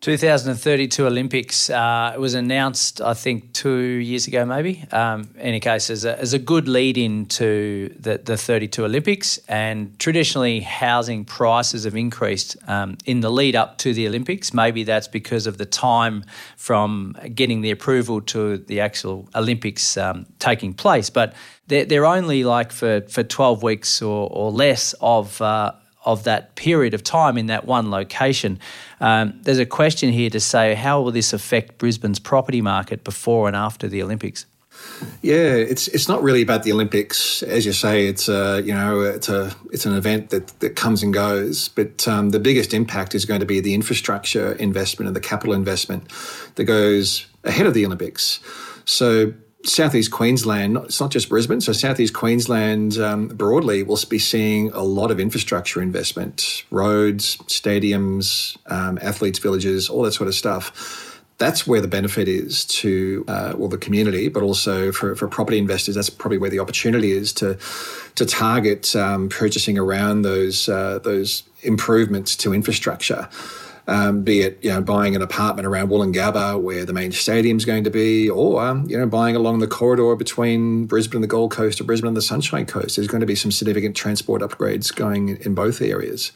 2032 Olympics. Uh, it was announced, I think, two years ago, maybe. Um, in any case, as a, as a good lead in to the, the 32 Olympics. And traditionally, housing prices have increased um, in the lead up to the Olympics. Maybe that's because of the time from getting the approval to the actual Olympics um, taking place. But they're, only like for, for 12 weeks or, or less of. Uh, of that period of time in that one location. Um, there's a question here to say how will this affect Brisbane's property market before and after the Olympics? Yeah, it's it's not really about the Olympics, as you say. It's a you know it's a it's an event that, that comes and goes. But um, the biggest impact is going to be the infrastructure investment and the capital investment that goes ahead of the Olympics. So Southeast Queensland, it's not just Brisbane, so Southeast Queensland um, broadly will be seeing a lot of infrastructure investment, roads, stadiums, um, athletes' villages, all that sort of stuff. That's where the benefit is to uh, well the community, but also for, for property investors. That's probably where the opportunity is to to target um, purchasing around those uh, those improvements to infrastructure um, be it you know buying an apartment around Woolloongabba where the main stadium's going to be, or um, you know buying along the corridor between Brisbane and the Gold Coast or Brisbane and the Sunshine Coast. There's going to be some significant transport upgrades going in both areas.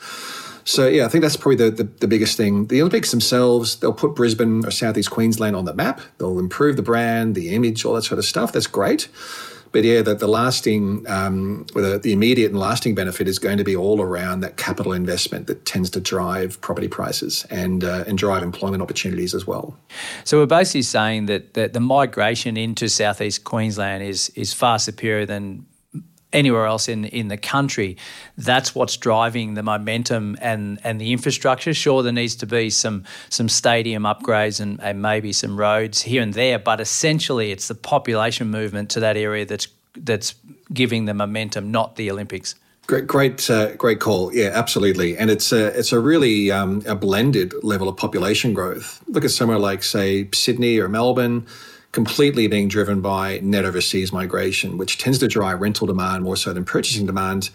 So yeah, I think that's probably the, the, the, biggest thing. The Olympics themselves, they'll put Brisbane or Southeast Queensland on the map. They'll improve the brand, the image, all that sort of stuff. That's great. But yeah, the, the lasting, um, the, the immediate and lasting benefit is going to be all around that capital investment that tends to drive property prices and uh, and drive employment opportunities as well. So we're basically saying that, that the migration into southeast Queensland is is far superior than anywhere else in in the country. That's what's driving the momentum and and the infrastructure. Sure, there needs to be some some stadium upgrades and, and maybe some roads here and there, but essentially it's the population movement to that area that's that's giving the momentum, not the Olympics. Great, great, uh, great call. Yeah, absolutely. And it's a it's a really um, a blended level of population growth. Look at somewhere like say Sydney or Melbourne completely being driven by net overseas migration, which tends to drive rental demand more so than purchasing demand.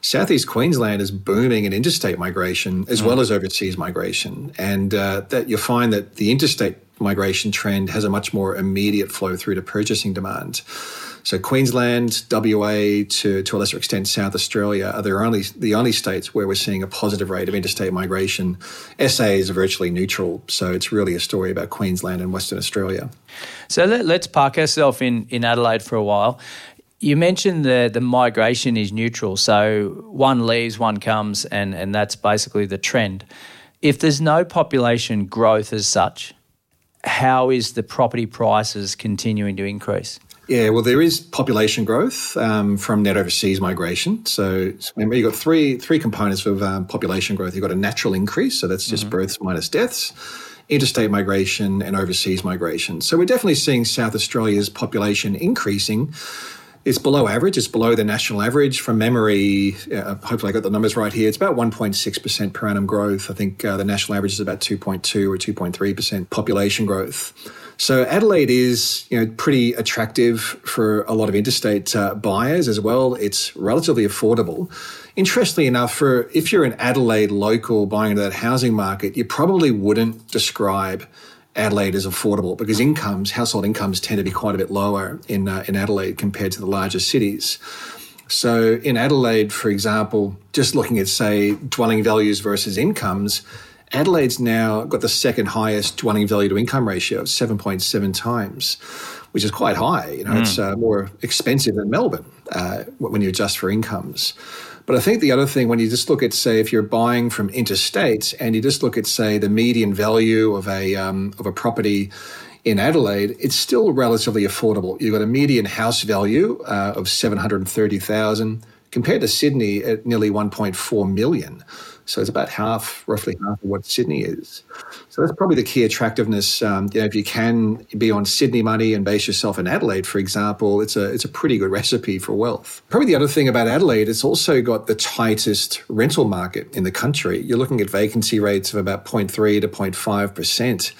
Southeast Queensland is booming in interstate migration as mm. well as overseas migration, and uh, that you'll find that the interstate migration trend has a much more immediate flow through to purchasing demand. So Queensland, WA, to, to a lesser extent South Australia are the only the only states where we're seeing a positive rate of interstate migration. SA is virtually neutral, so it's really a story about Queensland and Western Australia. So let, us park ourselves in, in Adelaide for a while. You mentioned the the migration is neutral, so one leaves, one comes, and and that's basically the trend. If there's no population growth as such, how is the property prices continuing to increase? Yeah, well, there is population growth um, from net overseas migration. So remember, you've got three three components of um, population growth. You've got a natural increase, so that's just mm-hmm. births minus deaths, interstate migration, and overseas migration. So we're definitely seeing South Australia's population increasing. It's below average. It's below the national average. From memory, uh, hopefully I got the numbers right here. It's about 1.6% per annum growth. I think uh, the national average is about 2.2 or 2.3% population growth. So Adelaide is, you know, pretty attractive for a lot of interstate uh, buyers as well. It's relatively affordable. Interestingly enough, for if you're an Adelaide local buying into that housing market, you probably wouldn't describe Adelaide as affordable because incomes, household incomes, tend to be quite a bit lower in uh, in Adelaide compared to the larger cities. So in Adelaide, for example, just looking at say dwelling values versus incomes, Adelaide's now got the second highest dwelling value to income ratio of 7.7 times, which is quite high. You know, mm. it's uh, more expensive than Melbourne uh, when you adjust for incomes. But I think the other thing, when you just look at, say, if you're buying from interstate and you just look at, say, the median value of a um, of a property in Adelaide, it's still relatively affordable. You've got a median house value uh, of seven hundred thirty thousand compared to Sydney at nearly one point four million. So it's about half, roughly half of what Sydney is. So that's probably the key attractiveness. Um, you know, if you can be on Sydney money and base yourself in Adelaide, for example, it's a it's a pretty good recipe for wealth. Probably the other thing about Adelaide, it's also got the tightest rental market in the country. You're looking at vacancy rates of about 0.3 to 0.5 percent.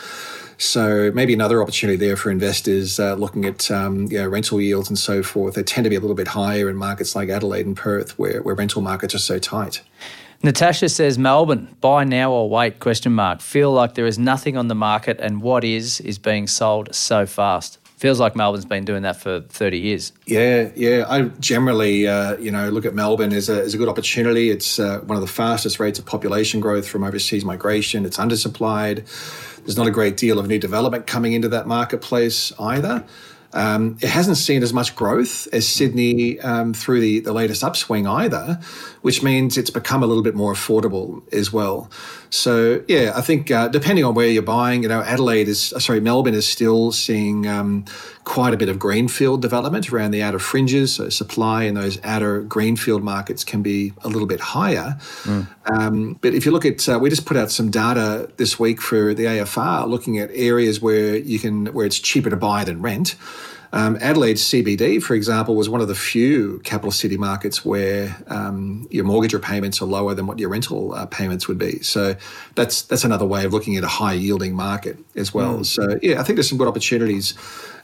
So maybe another opportunity there for investors uh, looking at um, you know, rental yields and so forth. They tend to be a little bit higher in markets like Adelaide and Perth, where, where rental markets are so tight. Natasha says Melbourne, buy now or wait? Question mark. Feel like there is nothing on the market, and what is is being sold so fast. Feels like Melbourne's been doing that for 30 years. Yeah, yeah. I generally, uh, you know, look at Melbourne as a, as a good opportunity. It's uh, one of the fastest rates of population growth from overseas migration. It's undersupplied. There's not a great deal of new development coming into that marketplace either. Um, it hasn't seen as much growth as Sydney um, through the, the latest upswing either, which means it's become a little bit more affordable as well. So yeah, I think uh, depending on where you're buying, you know, Adelaide is uh, sorry, Melbourne is still seeing um, quite a bit of greenfield development around the outer fringes. So supply in those outer greenfield markets can be a little bit higher. Mm. Um, but if you look at, uh, we just put out some data this week for the AFR, looking at areas where you can where it's cheaper to buy than rent. Um, Adelaide CBD, for example, was one of the few capital city markets where um, your mortgage repayments are lower than what your rental uh, payments would be. So that's that's another way of looking at a high yielding market as well. Mm. So yeah, I think there's some good opportunities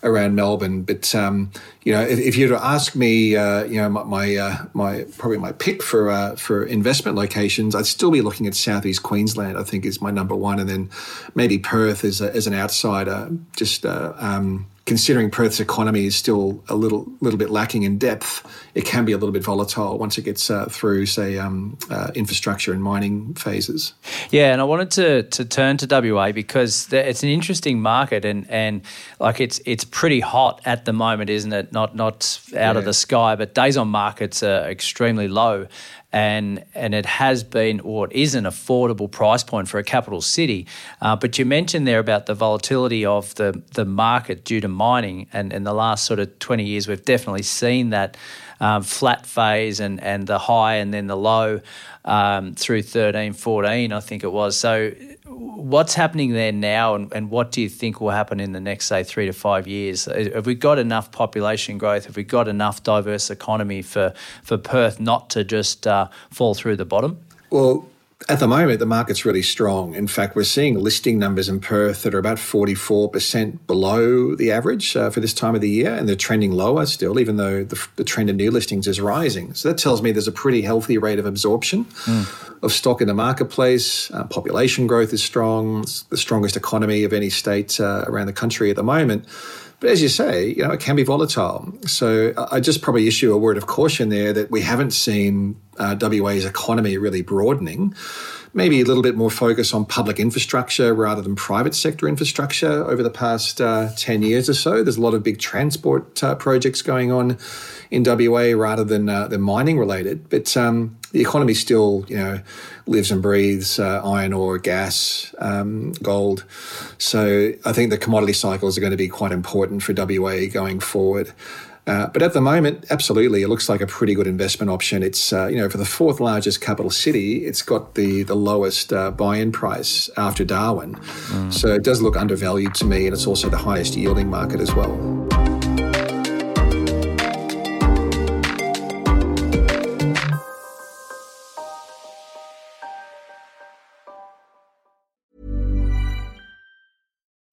around Melbourne. But um, you know, if, if, you were to ask me, uh, you know, my my, uh, my, probably my pick for uh, for investment locations, I'd still be looking at southeast Queensland. I think is my number one, and then maybe Perth as, a, as an outsider. Just uh, um, considering Perth's economy is still a little little bit lacking in depth, it can be a little bit volatile once it gets uh, through, say, um, uh, infrastructure and mining phases. Yeah, and I wanted to to turn to WA because it's an interesting market, and and like it's it's pretty hot at the moment, isn't it? Not not out yeah. of the sky, but days on markets are extremely low and and it has been or it is an affordable price point for a capital city. Uh, but you mentioned there about the volatility of the the market due to mining, and in the last sort of twenty years, we've definitely seen that um, flat phase and and the high and then the low um, through 13, 14, I think it was. So what's happening there now and, and what do you think will happen in the next, say, three to five years? Have we got enough population growth? Have we got enough diverse economy for, for Perth not to just uh, fall through the bottom? Well, at the moment, the market's really strong. In fact, we're seeing listing numbers in Perth that are about 44% below the average uh, for this time of the year, and they're trending lower still, even though the, the, trend in new listings is rising. So that tells me there's a pretty healthy rate of absorption mm. of stock in the marketplace. Uh, population growth is strong, it's the strongest economy of any state uh, around the country at the moment. But as you say, you know, it can be volatile. So I just probably issue a word of caution there that we haven't seen uh, WA's economy really broadening. Maybe a little bit more focus on public infrastructure rather than private sector infrastructure over the past uh, 10 years or so. There's a lot of big transport uh, projects going on in WA rather than, uh, than mining related. But um, the economy still, you know, lives and breathes uh, iron ore, gas, um, gold. So I think the commodity cycles are going to be quite important for WA going forward. Uh, but at the moment, absolutely, it looks like a pretty good investment option. It's uh, you know for the fourth largest capital city, it's got the the lowest uh, buy-in price after Darwin, mm. so it does look undervalued to me, and it's also the highest yielding market as well.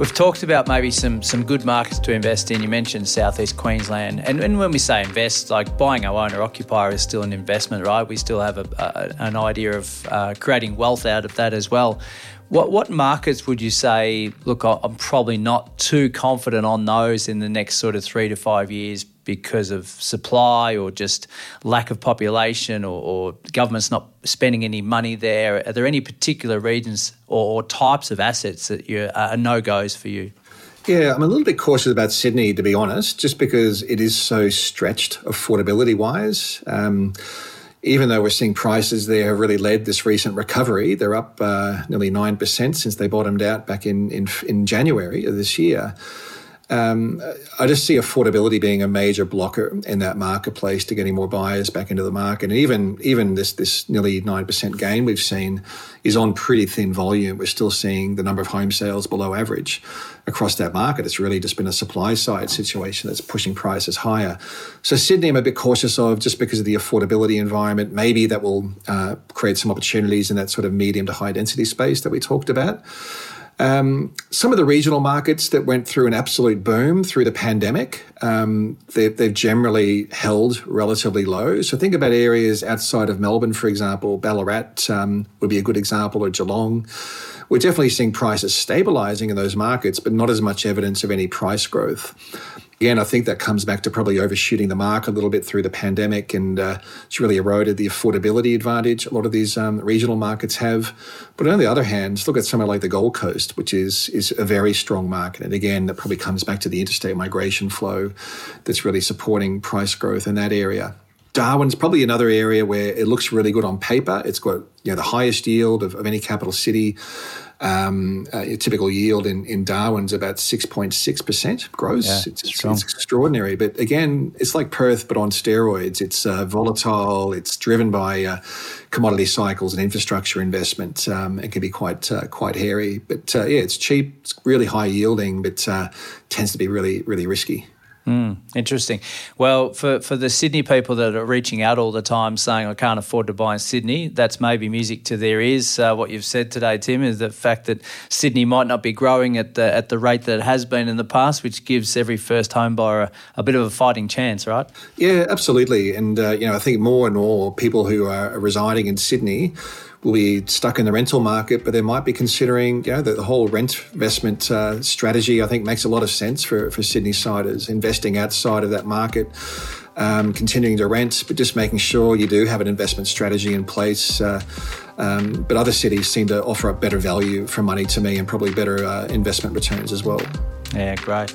We've talked about maybe some some good markets to invest in. You mentioned Southeast Queensland, and, and when we say invest, like buying our owner occupier is still an investment, right? We still have a, a, an idea of uh, creating wealth out of that as well. What what markets would you say? Look, I'm probably not too confident on those in the next sort of three to five years because of supply or just lack of population or, or government's not spending any money there. Are there any particular regions or, or types of assets that you, are no goes for you? Yeah, I'm a little bit cautious about Sydney, to be honest, just because it is so stretched affordability wise. Um, even though we're seeing prices there have really led this recent recovery, they're up uh, nearly 9% since they bottomed out back in, in, in January of this year. Um, I just see affordability being a major blocker in that marketplace to getting more buyers back into the market. And even even this this nearly nine percent gain we've seen is on pretty thin volume. We're still seeing the number of home sales below average across that market. It's really just been a supply side situation that's pushing prices higher. So Sydney, I'm a bit cautious of just because of the affordability environment. Maybe that will uh, create some opportunities in that sort of medium to high density space that we talked about. Um, some of the regional markets that went through an absolute boom through the pandemic, um, they, have generally held relatively low. So think about areas outside of Melbourne, for example, Ballarat um, would be a good example, or Geelong. We're definitely seeing prices stabilising in those markets, but not as much evidence of any price growth. Again, I think that comes back to probably overshooting the mark a little bit through the pandemic, and uh, it's really eroded the affordability advantage a lot of these um, regional markets have. But on the other hand, look at somewhere like the Gold Coast, which is is a very strong market, and again, that probably comes back to the interstate migration flow that's really supporting price growth in that area. Darwin's probably another area where it looks really good on paper. It's got you know the highest yield of, of any capital city. Um, uh, a typical yield in, in Darwin's about 6.6% gross. Yeah, it's, it's, it's, extraordinary. But again, it's like Perth, but on steroids. It's uh, volatile, it's driven by uh, commodity cycles and infrastructure investment. Um, it can be quite uh, quite hairy. But uh, yeah, it's cheap, it's really high yielding, but uh, tends to be really, really risky. Mm, interesting. Well, for, for the Sydney people that are reaching out all the time saying, I can't afford to buy in Sydney, that's maybe music to their ears. Uh, what you've said today, Tim, is the fact that Sydney might not be growing at the, at the rate that it has been in the past, which gives every first home buyer a, a bit of a fighting chance, right? Yeah, absolutely. And, uh, you know, I think more and more people who are residing in Sydney will be stuck in the rental market, but they might be considering, you know, the, the whole rent investment uh, strategy. I think makes a lot of sense for, for Sydney siders investing outside of that market, um, continuing to rent, but just making sure you do have an investment strategy in place. Uh, um, but other cities seem to offer up better value for money to me and probably better uh, investment returns as well. Yeah, great.